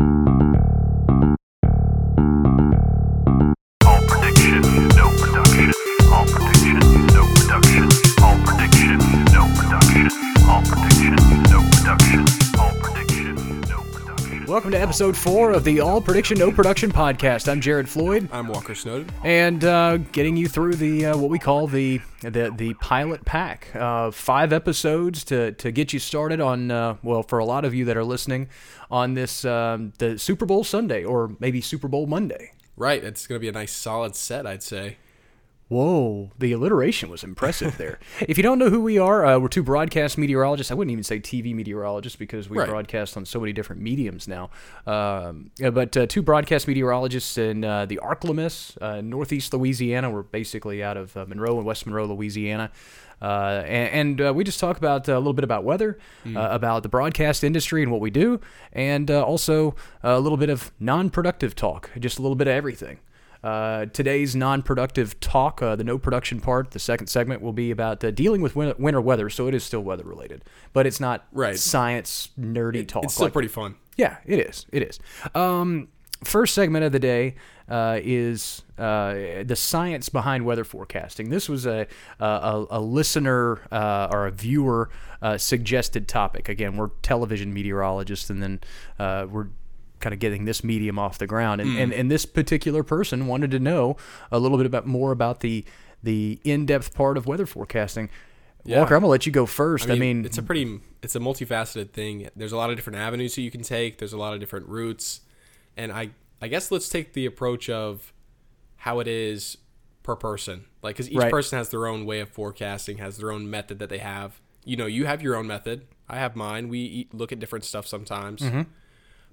All episode four of the All Prediction No Production podcast. I'm Jarod Floyd, I'm Walker Snowden. and uh, getting you through the uh, what we call the the the pilot pack. Uh, five episodes to to get you started on. Uh, well, for a lot of you that are listening on this um, the Super Bowl Sunday or maybe Super Bowl Monday. Right, it's going to be a nice solid set, I'd say. Whoa, the alliteration was impressive there. if you don't know who we are, uh, we're two broadcast meteorologists. I wouldn't even say TV meteorologists because we Right. broadcast on so many different mediums now. Um, yeah, but uh, two broadcast meteorologists in uh, the ArkLaMiss, uh, Northeast Louisiana. We're basically out of uh, Monroe and West Monroe, Louisiana. Uh, and and uh, we just talk about uh, a little bit about weather, uh, about the broadcast industry and what we do, and uh, also a little bit of non-productive talk, just a little bit of everything. Uh, today's non-productive talk, uh, the no production part, the second segment will be about uh, dealing with win- winter weather. So it is still weather related, but it's not Right. science nerdy talk. It's still like- pretty fun. yeah, it is. It is. Um, first segment of the day uh, is uh, the science behind weather forecasting. This was a a, a listener uh, or a viewer uh, suggested topic. Again, we're television meteorologists, and then uh, we're kind of getting this medium off the ground. And, and and this particular person wanted to know a little bit about more about the the in depth part of weather forecasting. Walker, I'm gonna let you go first. I mean, it's a pretty, it's a multifaceted thing. There's a lot of different avenues that you can take. There's a lot of different routes, and I, I guess let's take the approach of how it is per person. Like, because each Right. person has their own way of forecasting, has their own method that they have. You know, you have your own method. I have mine. We eat, look at different stuff sometimes. Mm-hmm.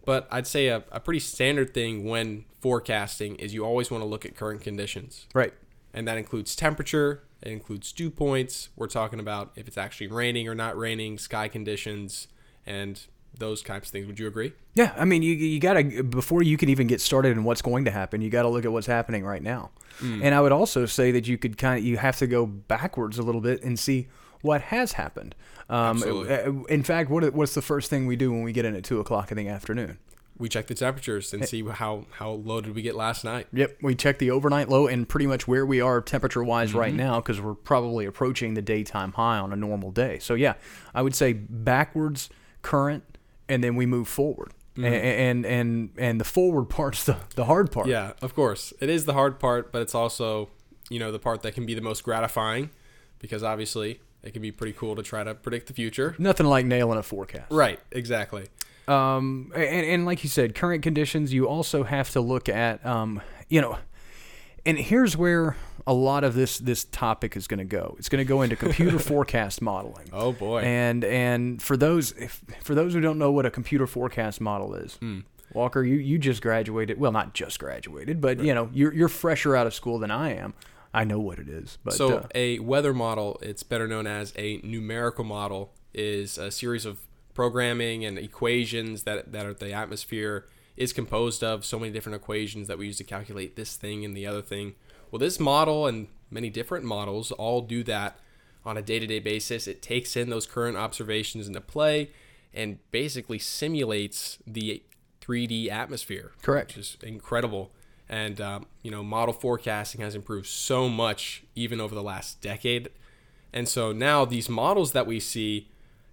But I'd say a, a pretty standard thing when forecasting is you always want to look at current conditions. right. and that includes temperature. It includes dew points. We're talking about if it's actually raining or not raining, sky conditions, and those types of things. Would you agree? Yeah, I mean, you you gotta before you can even get started in what's going to happen, you got to look at what's happening right now. Mm. And I would also say that you could kind of you have to go backwards a little bit and see what has happened. Um, Absolutely. uh, in fact, what what's the first thing we do when we get in at two o'clock in the afternoon? We check the temperatures and see how how low did we get last night. Yep, we check the overnight low and pretty much where we are temperature wise right now because we're probably approaching the daytime high on a normal day. So yeah, I would say backwards, current, and then we move forward. A- And and and the forward part's the, the hard part. Yeah, of course, it is the hard part, but it's also you know the part that can be the most gratifying because obviously it can be pretty cool to try to predict the future. Nothing like nailing a forecast. Right. Exactly. Um, and, and like you said, current conditions, you also have to look at, um, you know, and here's where a lot of this this topic is going to go. It's going to go into computer forecast modeling. Oh boy. And and for those if, for those who don't know what a computer forecast model is, Hmm. Walker, you you just graduated. Well, not just graduated, but you know you're you're fresher out of school than I am. I know what it is, but So uh, a weather model, it's better known as a numerical model, is a series of programming and equations that that are the atmosphere is composed of so many different equations that we use to calculate this thing and the other thing. Well, this model and many different models all do that on a day-to-day basis. It takes in those current observations into play and basically simulates the 3D atmosphere. Correct. Which is incredible. And um, you know, model forecasting has improved so much even over the last decade. And so now these models that we see,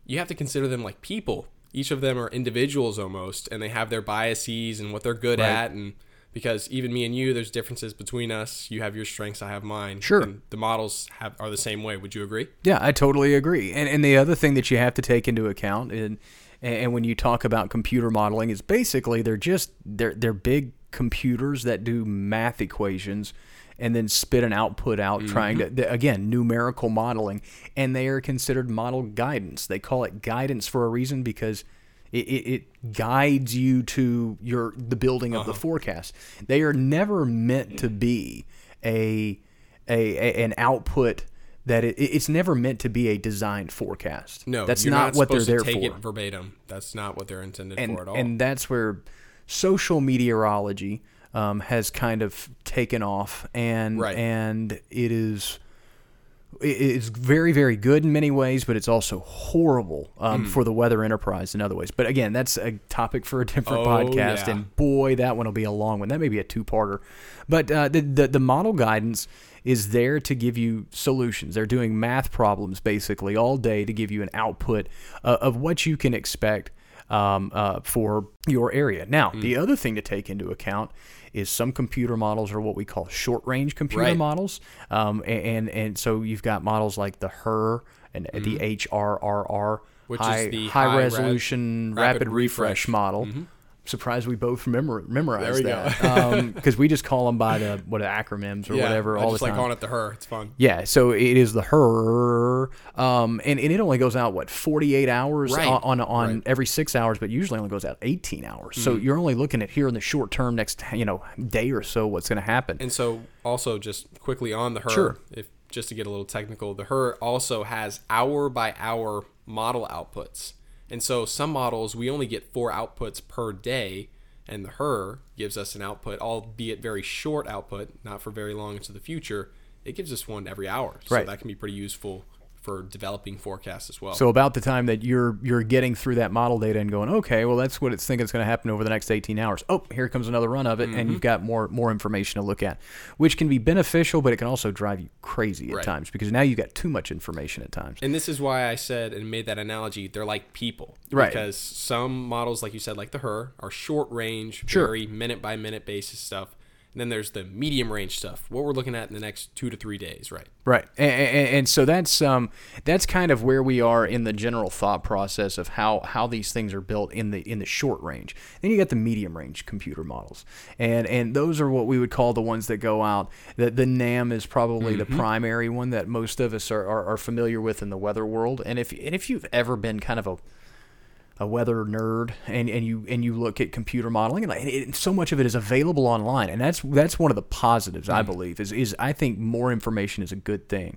you have to consider them like people. Each of them are individuals almost, and they have their biases and what they're good Right. at. And because even me and you, there's differences between us. You have your strengths, I have mine. Sure. And the models have are the same way. Would you agree? Yeah, I totally agree. And and the other thing that you have to take into account and and when you talk about computer modeling is basically they're just they're they're big computers that do math equations and then spit an output out mm-hmm. trying to again numerical modeling and they are considered model guidance. They call it guidance for a reason because it, it, it guides you to your the building of the uh-huh. forecast. They are never meant to be a, a, a an output that it, it's never meant to be a designed forecast. No, that's you're not, what they're there to take for. it verbatim. That's not what they're intended and for at all. and that's where social meteorology um, has kind of taken off, and Right. and it is i- is very, very good in many ways, but it's also horrible um, for the weather enterprise in other ways. But again, that's a topic for a different Oh, podcast, yeah. and boy, that one will be a long one. That may be a two-parter. But uh, the, the the model guidance is there to give you solutions. They're doing math problems basically all day to give you an output uh, of what you can expect um, uh, for your area. Now, Hmm. the other thing to take into account is some computer models are what we call short-range computer Right. models, um, a- and and so you've got models like the HER and the HRRR, Mm-hmm. Which is the high high res- resolution rapid rapid, refresh, refresh. Mm-hmm. Surprised we both memor- memorized that because we just call them by the what acronyms or whatever I all just the like time. calling it the her. It's fun. Yeah, so it is the her, um, and, and it only goes out what forty eight hours Right. on on, on Right. Mm-hmm. every six hours, but usually only goes out eighteen hours. So you're only looking at here in the short term, next you know day or so, what's going to happen. And so, also just quickly on the her, Sure. if just to get a little technical, the her also has hour by hour model outputs. And so, some models we only get four outputs per day, and the her gives us an output, albeit very short output, not for very long into the future. It gives us one every hour, so Right. that can be pretty useful for developing forecasts as well. So about the time that you're you're getting through that model data and going, okay, well that's what it's thinking is going to happen over the next 18 hours. Oh, here comes another run of it, Mm-hmm. and you've got more more information to look at, which can be beneficial, but it can also drive you crazy at Right. times because now you've got too much information at times. And this is why I said and made that analogy. They're like people, Right. Because some models, like you said, like the her, are short range, Sure. very minute by minute basis stuff. And then there's the medium range stuff. What we're looking at in the next two to three days, right? Right, and, and, and so that's um, that's kind of where we are in the general thought process of how, how these things are built in the in the short range. Then you got the medium range computer models, and and those are what we would call the ones that go out. The the NAM is probably the primary one that most of us are, are, are familiar with in the weather world. And if and if you've ever been kind of a a weather nerd and, and you and you look at computer modeling and like it, so much of it is available online and that's that's one of the positives I hmm. believe is is I think more information is a good thing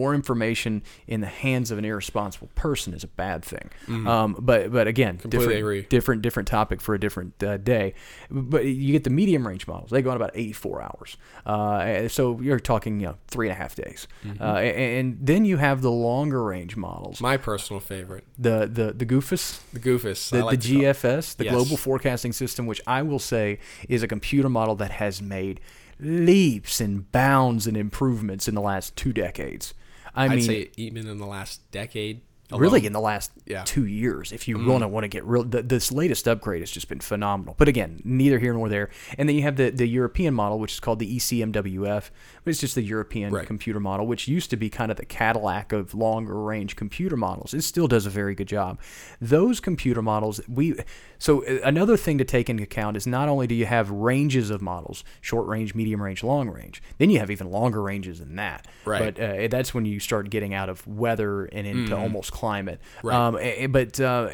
more information in the hands of an irresponsible person is a bad thing. Um, but but again Completely different agree. different different topic for a different uh, day. But you get the medium range models. They go on about 84 hours. Uh, so you're talking you know three and a half days. Uh, and, and then you have the longer range models. My personal favorite, the the the goofus? The Goofus. The, like the GFS, the Yes. Global Forecasting System, which I will say is a computer model that has made leaps and bounds and improvements in the last two decades. I I'd mean, say even in the last decade. Really in the last Yeah. two years, if you want to want to get real, th this latest upgrade has just been phenomenal. But again, neither here nor there. And then you have the, the European model, which is called the ECMWF, but it's just the European Right. computer model, which used to be kind of the Cadillac of longer range computer models. It still does a very good job. Those computer models, we so uh, another thing to take into account is not only do you have ranges of models, short range, medium range, long range, then you have even longer ranges than that. Right. But uh, that's when you start getting out of weather and into almost climate. Right. Um, but uh,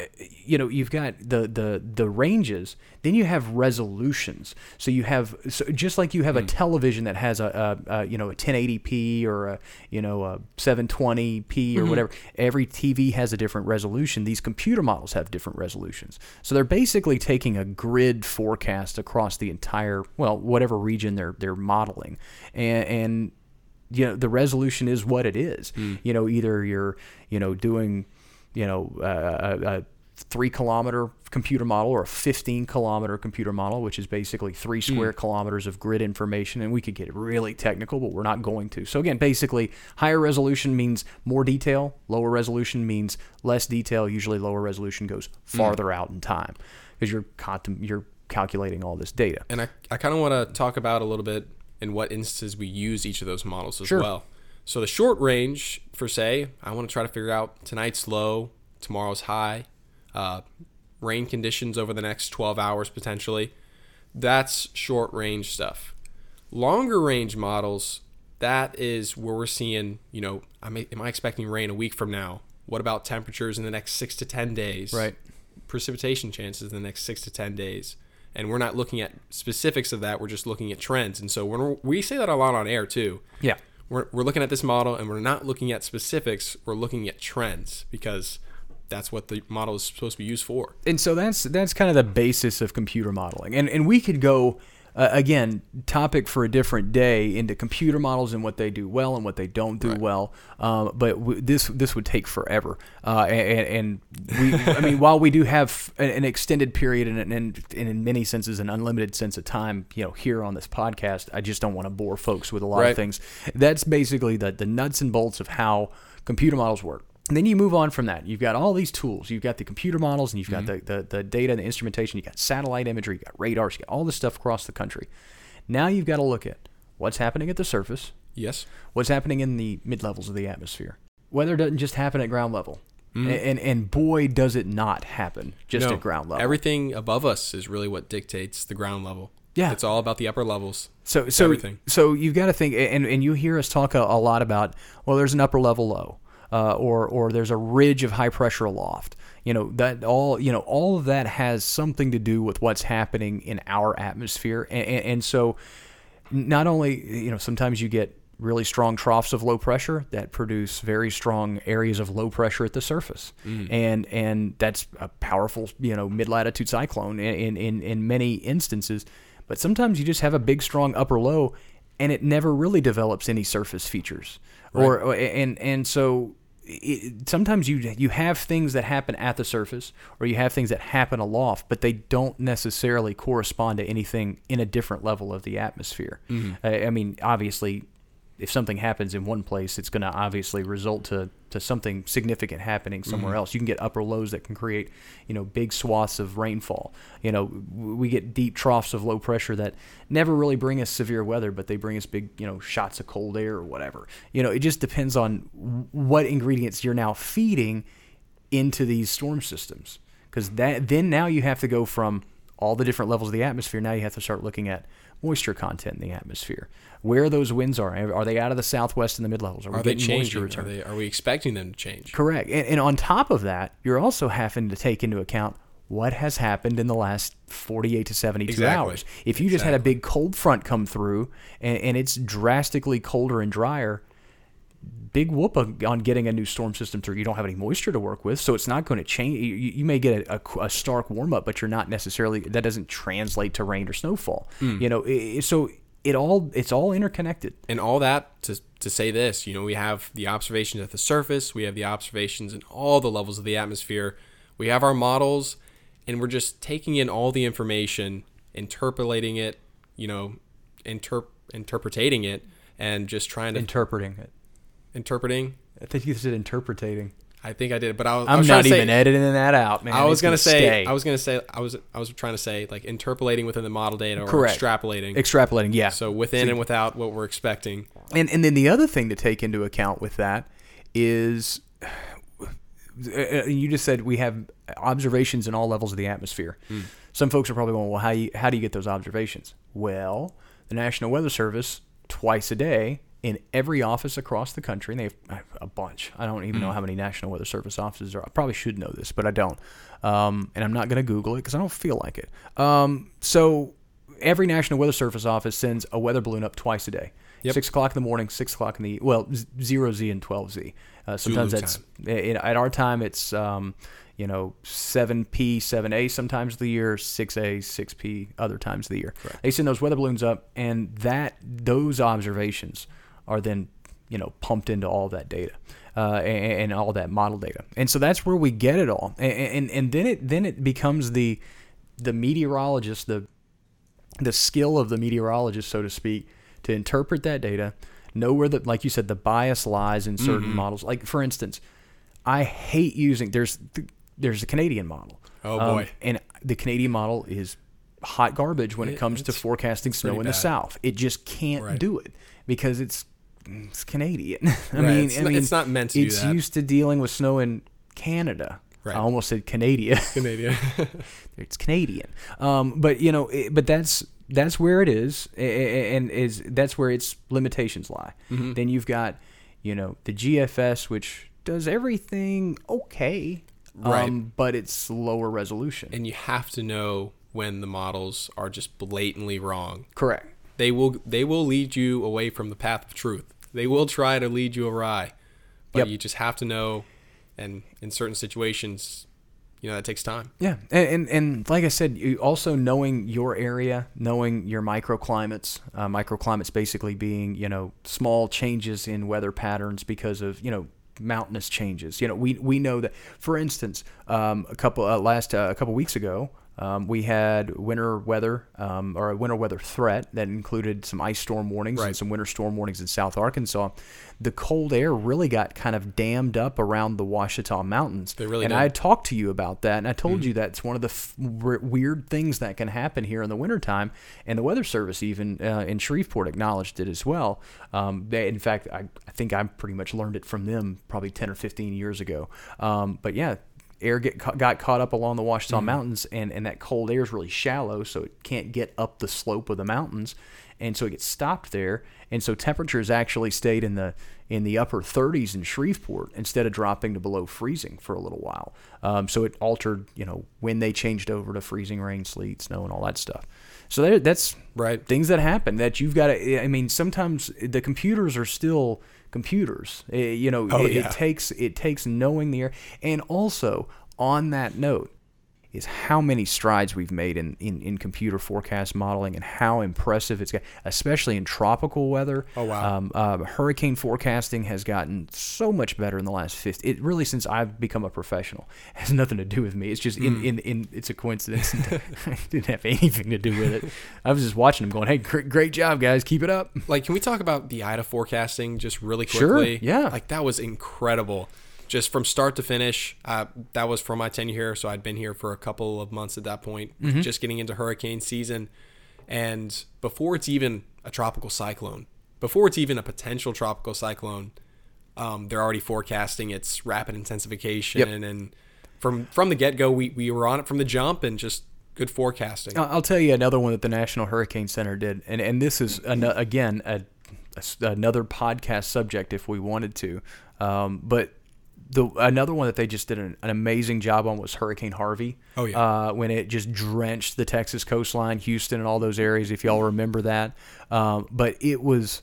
you know, you've got the the the ranges. Then you have resolutions. So you have so just like you have a television that has a, a, a you know a 1080p or a you know a 720p or whatever. Every TV has a different resolution. These computer models have different resolutions. So they're basically taking a grid forecast across the entire well whatever region they're they're modeling and and you know the resolution is what it is. You know, either you're you know doing you know uh, a, a three kilometer computer model or a 15 kilometer computer model, which is basically three square kilometers of grid information. And we could get really technical, but we're not going to. So again, basically, higher resolution means more detail. Lower resolution means less detail. Usually, lower resolution goes farther out in time because you're you're calculating all this data. And I, I kind of want to talk about a little bit in what instances we use each of those models as Sure. well. So the short range, for say, I want to try to figure out tonight's low, tomorrow's high, uh, rain conditions over the next 12 hours potentially. That's short range stuff. Longer range models, that is where we're seeing, you know, I may, am I expecting rain a week from now? What about temperatures in the next six to 10 days? Right. Precipitation chances in the next six to 10 days. And we're not looking at specifics of that, we're just looking at trends. And so when we're, say that a lot on air too. Yeah. We're, we're looking at this model and we're not looking at specifics, we're looking at trends because that's what the model is supposed to be used for. and so that's that's kind of the basis of computer modeling and and we could go uh, again, topic for a different day into computer models and what they do well and what they don't do well. Um, but w- this this would take forever. Uh, and, and we, I mean, while we do have an an extended period and, and, and in many senses an unlimited sense of time, you know, here on this podcast, I just don't want to bore folks with a lot Right. of things. That's basically the the nuts and bolts of how computer models work. And then you move on from that. You've got all these tools. You've got the computer models, and you've got mm-hmm. the, the, the data and the instrumentation. You've got satellite imagery, you've got radars, you've got all this stuff across the country. Now you've got to look at what's happening at the surface, Yes. what's happening in the mid levels of the atmosphere. Weather doesn't just happen at ground level. Mm-hmm. And, and and boy does it not happen just No, at ground level. Everything above us is really what dictates the ground level. Yeah. It's all about the upper levels. So so everything. so you've got to think, and and you hear us talk a, a lot about well, there's an upper level low, uh, or or there's a ridge of high pressure aloft. You know that all you know all of that has something to do with what's happening in our atmosphere, and, and, and so not only you know sometimes you get really strong troughs of low pressure that produce very strong areas of low pressure at the surface. And and that's a powerful you know mid latitude cyclone in, in in many instances. But sometimes you just have a big strong upper low and it never really develops any surface features. Or or- and and so it, sometimes you you have things that happen at the surface or you have things that happen aloft but they don't necessarily correspond to anything in a different level of the atmosphere. Mm-hmm. I, I mean obviously if something happens in one place it's going to obviously result to to something significant happening mm-hmm. somewhere else. You can get upper lows that can create you know big swaths of rainfall. You know we get deep troughs of low pressure that never really bring us severe weather but they bring us big you know shots of cold air or whatever. You know it just depends on what ingredients you're now feeding into these storm systems. Because that then now you have to go from all the different levels of the atmosphere. Now you have to start looking at moisture content in the atmosphere where those winds are are they out of the southwest and the mid levels are, we Are they getting moisture changing? Are, they, are we expecting them to change? correct and, and on top of that you're also having to take into account what has happened in the last 48 to 72 Exactly. hours if you just had a big cold front come through and, and it's drastically colder and drier big whoop on getting a new storm system through. You don't have any moisture to work with, so it's not going to change. You, you may get a, a, a stark warm up, but you're not necessarily that doesn't translate to rain or snowfall. Hmm. You know, i- i- so it all it's all interconnected. and all that to, to say this you know we have the observations at the surface we have the observations in all the levels of the atmosphere we have our models and we're just taking in all the information interpolating it you know interp- interpreting it and just trying to Interpreting it. Interpreting I think you said interpreting. i think i did but i was, I I'm was not to say- even editing that out, man. I was It's gonna, say stay. I was gonna say I was I was trying to say like interpolating within the model data or Correct. extrapolating. extrapolating. Yeah. so within and without what we're expecting. And and then the other thing to take into account with that is uh, you just said we have observations in all levels of the atmosphere. Some folks are probably going, well, how you how do you get those observations? Well, the National Weather Service twice a day in every office across the country, and they have a bunch. I don't even know how many National Weather Service offices are. I probably should know this, but I don't. Um, and I'm not going to Google it because I don't feel like it. Um, so every National Weather Service office sends a weather balloon up twice a day. Yep. Six o'clock in the morning, six o'clock in the well, zero Z and twelve Z. Uh, sometimes Zulu that's i- at our time. It's um, you know seven P, seven A sometimes of the year, six A, six P other times of the year. They send those weather balloons up, and that those observations are then you know pumped into all that data. Uh, and, and all that model data, and so that's where we get it all, and, and and then it then it becomes the the meteorologist, the the skill of the meteorologist, so to speak, to interpret that data, know where the, like you said, the bias lies in certain Mm-hmm. models. Like for instance, I hate using there's there's a Canadian model. Oh, Um, boy. and the Canadian model is hot garbage when it, It- comes to forecasting snow in the. South. It just can't Right. do it because it's it's Canadian. I Right, mean, it's I not- mean, it's not meant to do It's used to dealing with snow in Canada. Right. I almost said Canada. Canadian. it's Canadian. Um, but you know, it, but that's that's where it is, and is that's where its limitations lie. Mm-hmm. Then you've got, you know, the GFS, which does everything okay, Right. um, but it's lower resolution. and you have to know when the models are just blatantly wrong. Correct. They will they will lead you away from the path of truth. They will try to lead you awry. But Yep. you just have to know and in certain situations you know that takes time. Yeah, and, and and like I said, you also knowing your area, knowing your microclimates, uh, microclimates basically being you know small changes in weather patterns because of you know mountainous changes. You know, we we know that, for instance, um, a couple uh, last uh, a couple weeks ago, um, we had winter weather um, or a winter weather threat that included some ice storm warnings and some winter storm warnings in South Arkansas. The cold air really got kind of dammed up around the Ouachita Mountains. They really and did. I had talked to you about that, and I told Mm-hmm. you that's one of the f- w- weird things that can happen here in the wintertime. And the Weather Service, even uh, in Shreveport, acknowledged it as well. Um, they, in fact, I, I think I pretty much learned it from them probably 10 or 15 years ago. Um, but yeah, air get got caught up along the Ouachita Mm-hmm. Mountains, and, and that cold air is really shallow, so it can't get up the slope of the mountains, and so it gets stopped there. And so temperatures actually stayed in the in the upper 30s in Shreveport instead of dropping to below freezing for a little while. Um, so it altered, you know, when they changed over to freezing rain, sleet, snow, and all that stuff. So there, that's Right. things that happen that you've got to. I mean, sometimes the computers are still computers. Eh, You know, Oh, it, yeah. it takes it takes knowing the air, and also on that note is how many strides we've made in, in, in computer forecast modeling and how impressive it's got, especially in tropical weather. Oh, wow. Um, uh, hurricane forecasting has gotten so much better in the last 50. It really since I've become a professional it has nothing to do with me. It's just in, Hmm. in, in it's a coincidence. it didn't have anything to do with it. I was just watching them going, "Hey, great, great job, guys! Keep it up." Like, can we talk about the IDA forecasting just really quickly? Sure, quickly? yeah. Like that was incredible, just from start to finish. Uh, that was for my tenure here, so I'd been here for a couple of months at that point, Mm-hmm. just getting into hurricane season, and before it's even a tropical cyclone, before it's even a potential tropical cyclone, um, they're already forecasting its rapid intensification, Yep. and from from the get go, we we were on it from the jump, and just good forecasting. I'll tell you another one that the National Hurricane Center did, and and this is an, again a, a another podcast subject if we wanted to, um, but the another one that they just did an, an amazing job on was Hurricane Harvey. Oh, yeah. uh, when it just drenched the Texas coastline, Houston, and all those areas. If y'all remember that, um, but it was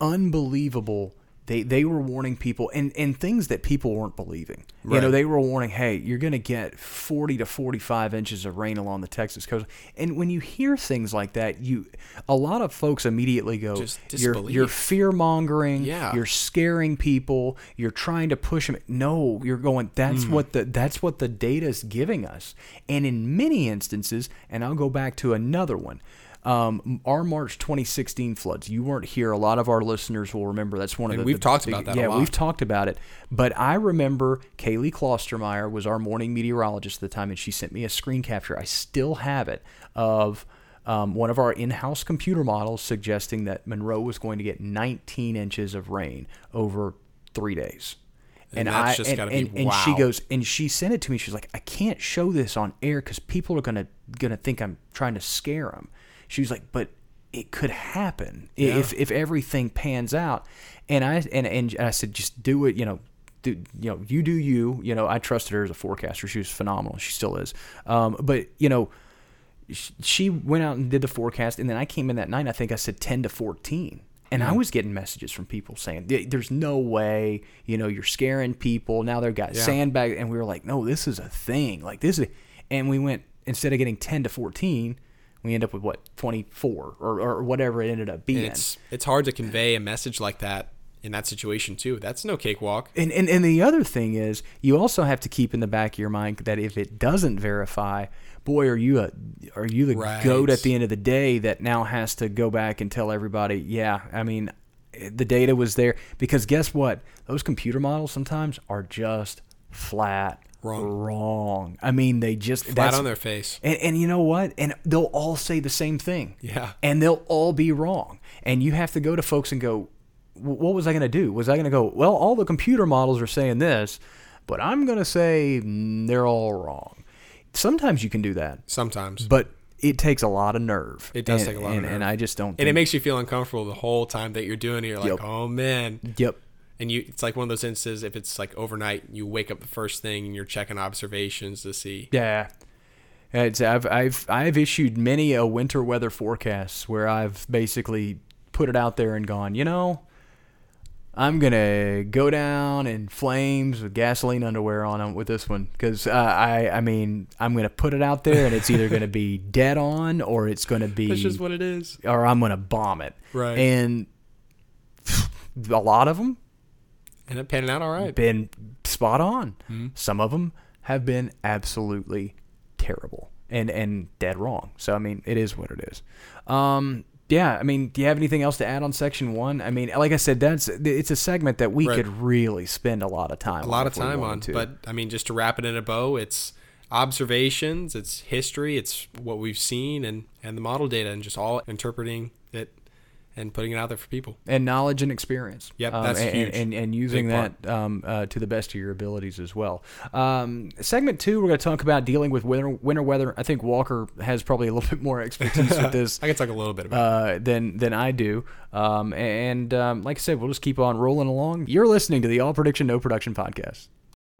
unbelievable. They, they were warning people and, and things that people weren't believing. You know, they were warning, hey, you're going to get 40 to 45 inches of rain along the Texas coast. And when you hear things like that, you a lot of folks immediately go, Just you're, you're fear mongering. Yeah. You're scaring people. You're trying to push them. No, you're going. That's Mm. what the that's what the data is giving us. And in many instances, and I'll go back to another one. Um, our March 2016 floods. You weren't here. A lot of our listeners will remember. That's one of And the. we've the talked big- about that a Yeah, lot. we've talked about it. But I remember Kaylee Klostermeyer was our morning meteorologist at the time, and she sent me a screen capture. I still have it of um, one of our in-house computer models suggesting that Monroe was going to get 19 inches of rain over three days. And that's just and, gotta be and, and she goes and she sent it to me. She's like, I can't show this on air because people are gonna gonna think I'm trying to scare them. She was like, but it could happen i- if if everything pans out. And I and and I said, just do it. You know, do you know you do you. You know, I trusted her as a forecaster. She was phenomenal. She still is. Um, but you know, she went out and did the forecast, and then I came in that night. I think I said ten to fourteen, and I was getting messages from people saying, "There's no way, you know, you're scaring people." Now they've got Yeah. sandbag, and we were like, "No, this is a thing. Like this is," and we went instead of getting ten to fourteen, we end up with what twenty four or, or whatever it ended up being. And it's it's hard to convey a message like that in that situation too. That's no cakewalk. And, and and the other thing is, you also have to keep in the back of your mind that if it doesn't verify, boy, are you a are you the Right. goat at the end of the day that now has to go back and tell everybody, yeah, I mean, the data was there because guess what? Those computer models sometimes are just flat Wrong. Wrong. I mean, they just Flat on their face. and, and you know what? And they'll all say the same thing. Yeah. And they'll all be wrong. And you have to go to folks and go, what was I going to do? Was I going to go, well, all the computer models are saying this, but I'm going to say mm, they're all wrong. Sometimes you can do that, Sometimes. but it takes a lot of nerve. It does And- take a lot of and, nerve. And I just don't. and it makes you feel uncomfortable the whole time that you're doing it. You're like, Yep. oh man. Yep. And you, it's like one of those instances. If it's like overnight, you wake up the first thing and you're checking observations to see. Yeah. It's, I've, I've, I've issued many a winter weather forecasts where I've basically put it out there and gone, you know, I'm gonna go down in flames with gasoline underwear on with this one because uh, I I mean I'm gonna put it out there and it's either gonna be dead on or it's gonna be That's just what it is. or I'm gonna bomb it. Right. And a lot of them And it panning out all right. been spot on. Mm-hmm. Some of them have been absolutely terrible and and dead wrong. So I mean, it is what it is. Um, yeah, I mean, do you have anything else to add on section one? I mean, like I said, that's it's a segment that we Right. could really spend a lot of time. a lot of time on. to. But I mean, just to wrap it in a bow, it's observations, it's history, it's what we've seen, and and the model data, and just all interpreting it and putting it out there for people. and knowledge and experience. Yep, Um, that's and, huge. And, and using Big that um, uh, to the best of your abilities as well. Um, segment two, we're going to talk about dealing with winter, winter weather. I think Walker has probably a little bit more expertise with this. I can talk a little bit about. uh, than than I do. Um, and um, like I said, we'll just keep on rolling along. You're listening to the All Prediction No Production podcast.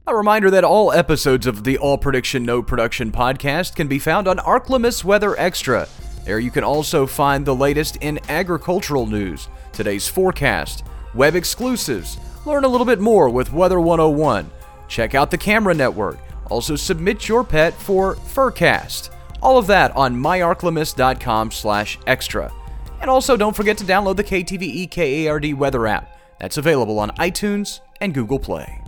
A reminder that all episodes of the All Prediction No Production podcast can be found on ArkLaMiss Weather Extra. There you can also find the latest in agricultural news, today's forecast, web exclusives, learn a little bit more with Weather 101, check out the Camera Network, also submit your pet for Furcast. All of that on myarklamiss.com slash extra. And also don't forget to download the KTVE KARD weather app. That's available on iTunes and Google Play.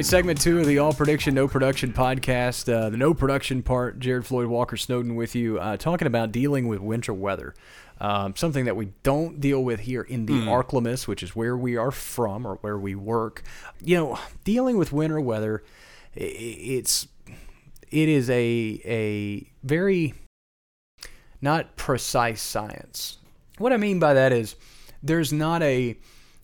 Right, segment two of the All Prediction No Production podcast. Uh, the no production part, Jarod Floyd Walker Snowden with you, uh, talking about dealing with winter weather. Um, something that we don't deal with here in the ArkLaMiss, which is where we are from or where we work. You know, dealing with winter weather, it's it is a a very not precise science. What I mean by that is there's not a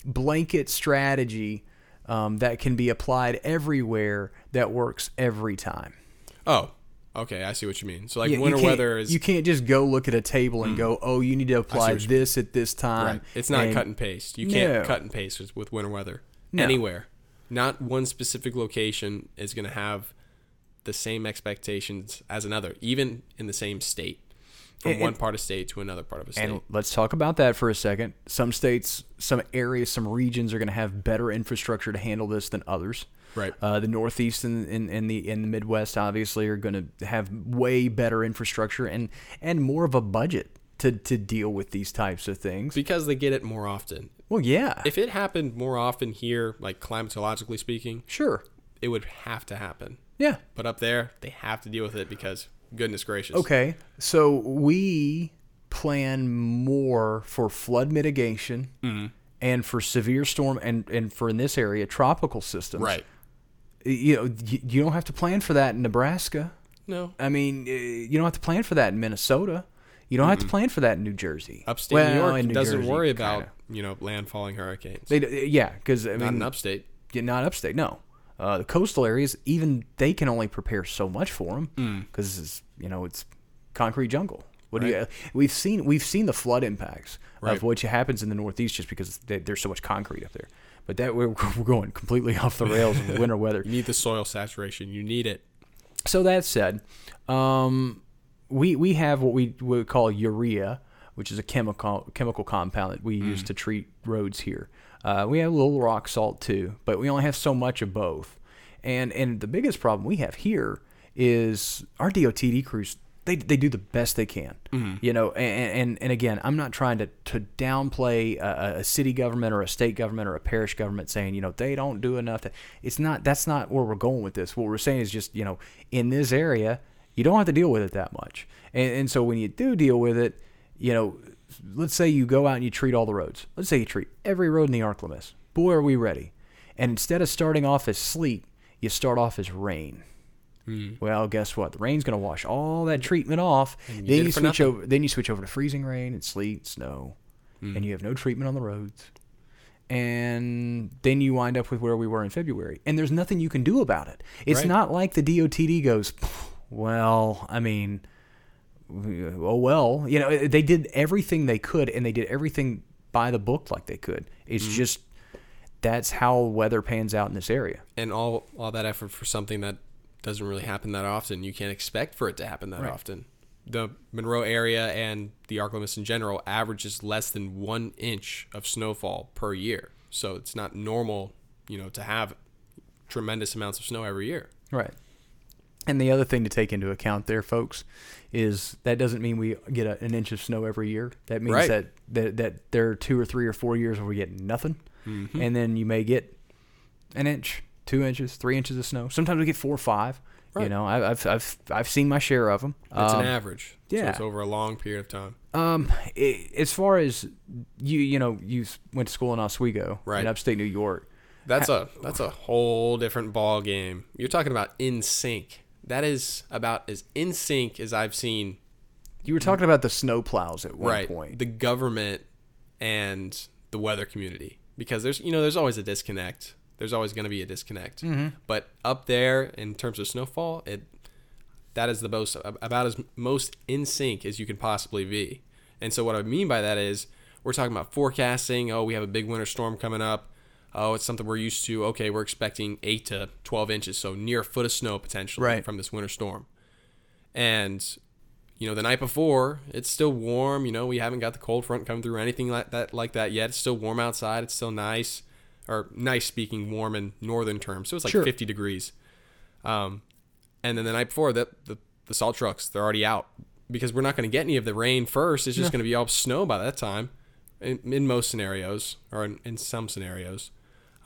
blanket strategy um, that can be applied everywhere that works every time. oh, okay, I see what you mean. So like you winter weather is you can't just go look at a table and go, oh, you need to apply this at this time. right. It's not and- cut and paste. You can't No. cut and paste with- with winter weather No. anywhere. Not one specific location is going to have the same expectations as another, even in the same state, from And- one part of state to another part of a state. And let's talk about that for a second. Some states, some areas, some regions are going to have better infrastructure to handle this than others. Right. Uh, the Northeast and, and, and the in the Midwest obviously are going to have way better infrastructure and and more of a budget to, to deal with these types of things. because they get it more often. Well, yeah, If it happened more often here, like climatologically speaking, sure, it would have to happen. yeah. But up there, they have to deal with it because goodness gracious. Okay, so we plan more for flood mitigation Mm-hmm. and for severe storm and and for in this area tropical systems. Right. You know, you, you don't have to plan for that in Nebraska. No. I mean, you don't have to plan for that in Minnesota. You don't have to plan for that in New Jersey. Upstate Well, New York New doesn't Jersey, worry about, kinda. you know, landfalling hurricanes. They, yeah, because I Not mean, in upstate. Yeah, not upstate. No, uh, the coastal areas, even they can only prepare so much for them Hmm. because you know it's concrete jungle. What do you? We've seen we've seen the flood impacts Right. of what happens in the Northeast just because they, there's so much concrete up there. But that we're, we're going completely off the rails with winter weather. You need the soil saturation. You need it. So that said, um, we we have what we would call urea, which is a chemical chemical compound that we use to treat roads here. Uh, we have a little rock salt too, but we only have so much of both. And and the biggest problem we have here is our DOTD crews. They, they do the best they can, you know. And, and and again, I'm not trying to to downplay a, a city government or a state government or a parish government saying you know they don't do enough. To, it's not that's not where we're going with this. What we're saying is just you know in this area you don't have to deal with it that much. And, and so when you do deal with it, you know, let's say you go out and you treat all the roads. Let's say you treat every road in the ArkLaMiss. Boy, are we ready. And instead of starting off as sleet, you start off as rain. Hmm. Well, guess what? The rain's going to wash all that treatment off. you then you switch nothing. over. Then you switch over to freezing rain and sleet, snow, hmm. and you have no treatment on the roads. And then you wind up with where we were in February, and there's nothing you can do about it. It's Right. not like the DOTD goes, well, I mean, oh well, you know, they did everything they could, and they did everything by the book like they could. It's Mm-hmm. just that's how weather pans out in this area. and all all that effort for something that doesn't really happen that often. You can't expect for it to happen that Right. often. The Monroe area and the ArkLaMiss in general averages less than one inch of snowfall per year, so it's not normal, you know, to have tremendous amounts of snow every year. Right. And the other thing to take into account there, folks, is that doesn't mean we get a, an inch of snow every year. That means Right. that, that that there are two or three or four years where we get nothing, Mm-hmm. and then you may get an inch, two inches, three inches of snow. Sometimes we get four or five. You know, I- I've I've I've seen my share of them. It's Um, an average, so yeah. it's over a long period of time. Um, i as far as you, you know, you went to school in Oswego, Right. in upstate New York. That's a that's a whole different ball game. You're talking about in sync. That is about as in sync as I've seen. You were talking about the snow plows at one right point. the government and the weather community. Because there's you know there's always a disconnect. There's always going to be a disconnect. Mm-hmm. but up there in terms of snowfall it that is the most about as most in sync as you can possibly be. And so what i mean by that is we're talking about forecasting oh we have a big winter storm coming up oh it's something we're used to. Okay we're expecting 8 to 12 inches so near a foot of snow potentially Right. from this winter storm. And you know the night before it's still warm you know we haven't got the cold front coming through or anything like that like that yet. It's still warm outside it's still nice or nice speaking warm in northern terms. So it's like Sure. 50 degrees. Um, and then the night before the, the the salt trucks they're already out. Because we're not going to get any of the rain first it's just going to be all snow by that time in, in most scenarios or in, in some scenarios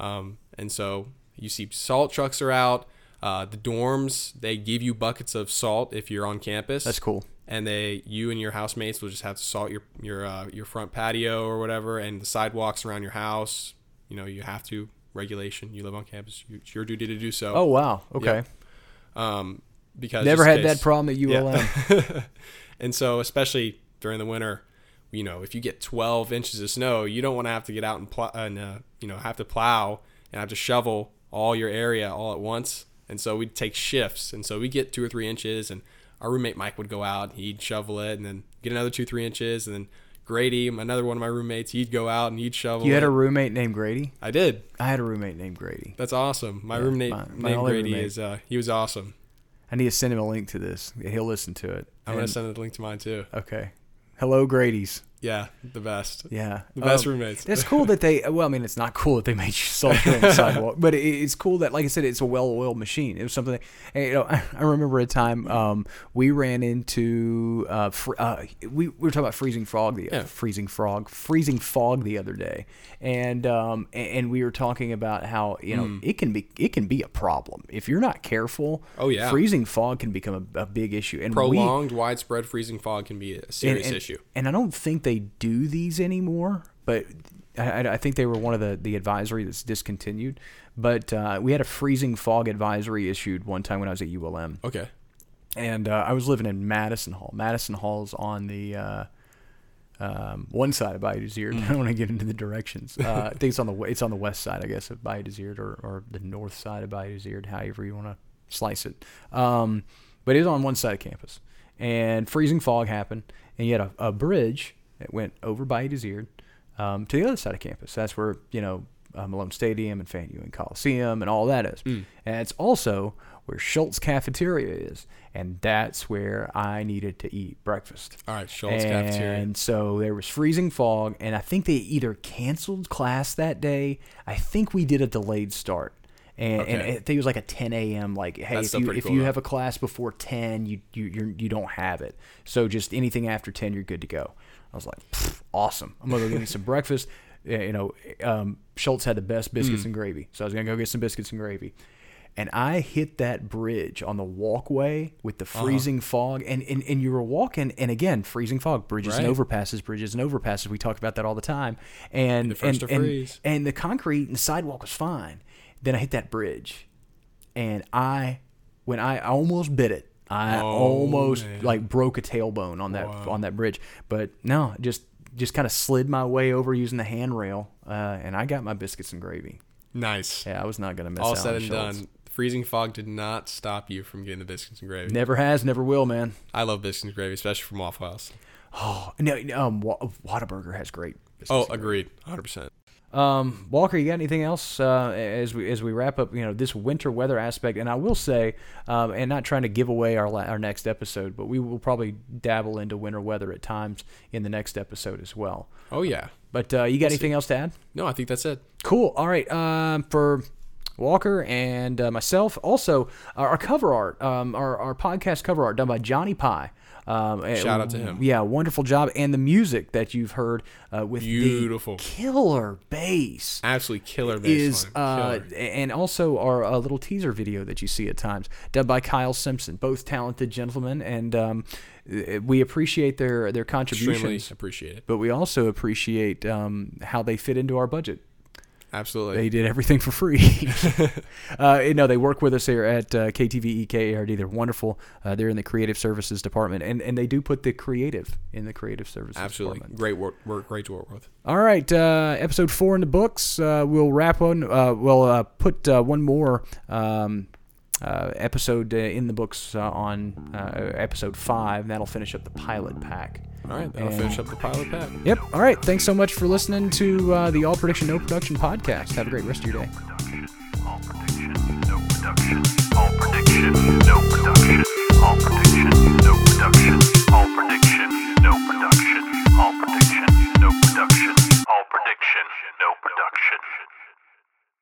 um, and so you see salt trucks are out uh, the dorms they give you buckets of salt if you're on campus That's cool. and they you and your housemates will just have to salt your your uh, your front patio or whatever and the sidewalks around your house you know you have to regulation you live on campus it's your duty to do so Oh wow. Okay. um because Never had in that problem at ULM. yeah. and so especially during the winter you know if you get 12 inches of snow you don't want to have to get out and plow and uh, you know have to plow and have to shovel all your area all at once and so we'd take shifts and so we get two or three inches and our roommate mike would go out he'd shovel it and then get another two three inches and then grady another one of my roommates he'd go out and he'd shovel You had it. a roommate named Grady. i did I had a roommate named Grady. that's awesome my Yeah, roommate my- my named grady roommate. is uh, he was awesome I need to send him a link to this. He'll listen to it. i'm gonna send a link to mine too Okay. Hello, Grady's. Yeah the best Yeah. the best Um, roommates It's cool that they. Well, I mean, it's not cool that they made you salt your own sidewalk, but it, it's cool that, like I said, it's a well-oiled machine. It was something. That, you know, I, I remember a time um, we ran into. Uh, fr- uh, we, we were talking about freezing frog the Yeah. freezing frog, freezing fog the other day, and um, and, and we were talking about how you know it can be it can be a problem if you're not careful. Oh, yeah. freezing fog can become a, a big issue. And we, prolonged widespread freezing fog can be a and- serious and, issue And I don't think they do these anymore, but I, I- think they were one of the, the advisory that's discontinued. But uh, we had a freezing fog advisory issued one time when I was at ULM, okay and uh, I was living in Madison Hall. Madison Hall's on the uh, um, one side of Bayou DeSiard. I don't want to get into the directions. Uh, I think it's on the it's on the west side, I guess, of Bayou DeSiard, or, or the north side of Bayou DeSiard, however you want to slice it. Um, but it was on one side of campus, and freezing fog happened, and you had a, a bridge that went over Bayou DeSiard um, to the other side of campus. That's where you know uh, Malone Stadium and Fant-Ewing Coliseum and all that is. And it's also where Schulze Cafeteria is, and that's where I needed to eat breakfast. all right Schulze and cafeteria And so there was freezing fog, and I think they either canceled class that day. I think we did a delayed start. And, and I think it was like a 10 a.m. Like, hey, That's if you if cool, you though. have a class before 10, you you you're, you don't have it. So just anything after 10, you're good to go. I was like, awesome. I'm gonna go get me some breakfast. You know, um, Schulze had the best Mm. biscuits and gravy, so I was gonna go get some biscuits and gravy. And I hit that bridge on the walkway with the Uh-huh. freezing fog, and, and and you were walking, and again, freezing fog, bridges and overpasses, bridges and overpasses. We talk about that all the time. And The first and, to and, freeze. and the concrete and the sidewalk was fine. Then I hit that bridge, and I, when I almost bit it, I Oh, almost man. like broke a tailbone on that Wow. on that bridge. But no, just just kind of slid my way over using the handrail, uh, and I got my biscuits and gravy. nice Yeah, I was not gonna miss all out said and Schulze. done freezing fog did not stop you from getting the biscuits and gravy Never has, never will, man. i love biscuits and gravy especially from waffle house Oh no, um, Whataburger has great. biscuits oh agreed 100% Um, Walker, you got anything else uh, as we as we wrap up? You know this winter weather aspect, and I will say, um, and not trying to give away our la- our next episode, but we will probably dabble into winter weather at times in the next episode as well. Oh yeah. But uh, you got anything else to add? No, I think that's it. Cool. All right. Um, for Walker and uh, myself, also our, our cover art, um, our, our podcast cover art done by Johnny Pie. Um, Shout out to him. Yeah, wonderful job. And the music that you've heard uh, with Beautiful. the killer bass Absolutely killer bass is uh, Killer. and also our uh, little teaser video that you see at times done by Kyle Simpson both talented gentlemen and um, uh, we appreciate their their extremely contributions appreciate it. but we also appreciate um, how they fit into our budget Absolutely. they did everything for free. uh, you know, they work with us here at uh, KTVE KARD. They're wonderful. Uh, they're in the creative services department, and, and they do put the creative in the creative services Department. Absolutely. department. Great work, work. Great to work with. All right, uh, episode four in the books. Uh, we'll wrap one. Uh, we'll uh, put uh, one more um, uh, episode uh, in the books uh, on uh, episode five. That'll finish up the pilot pack. All right. That'll And- finish up the pilot pack. Yep. All right. Thanks so much for listening to uh, the All Prediction No Production podcast. Have a great rest of your day. All prediction, no production. All prediction, no production. All prediction, no production. All prediction, no production. All prediction, no production. All prediction, no production.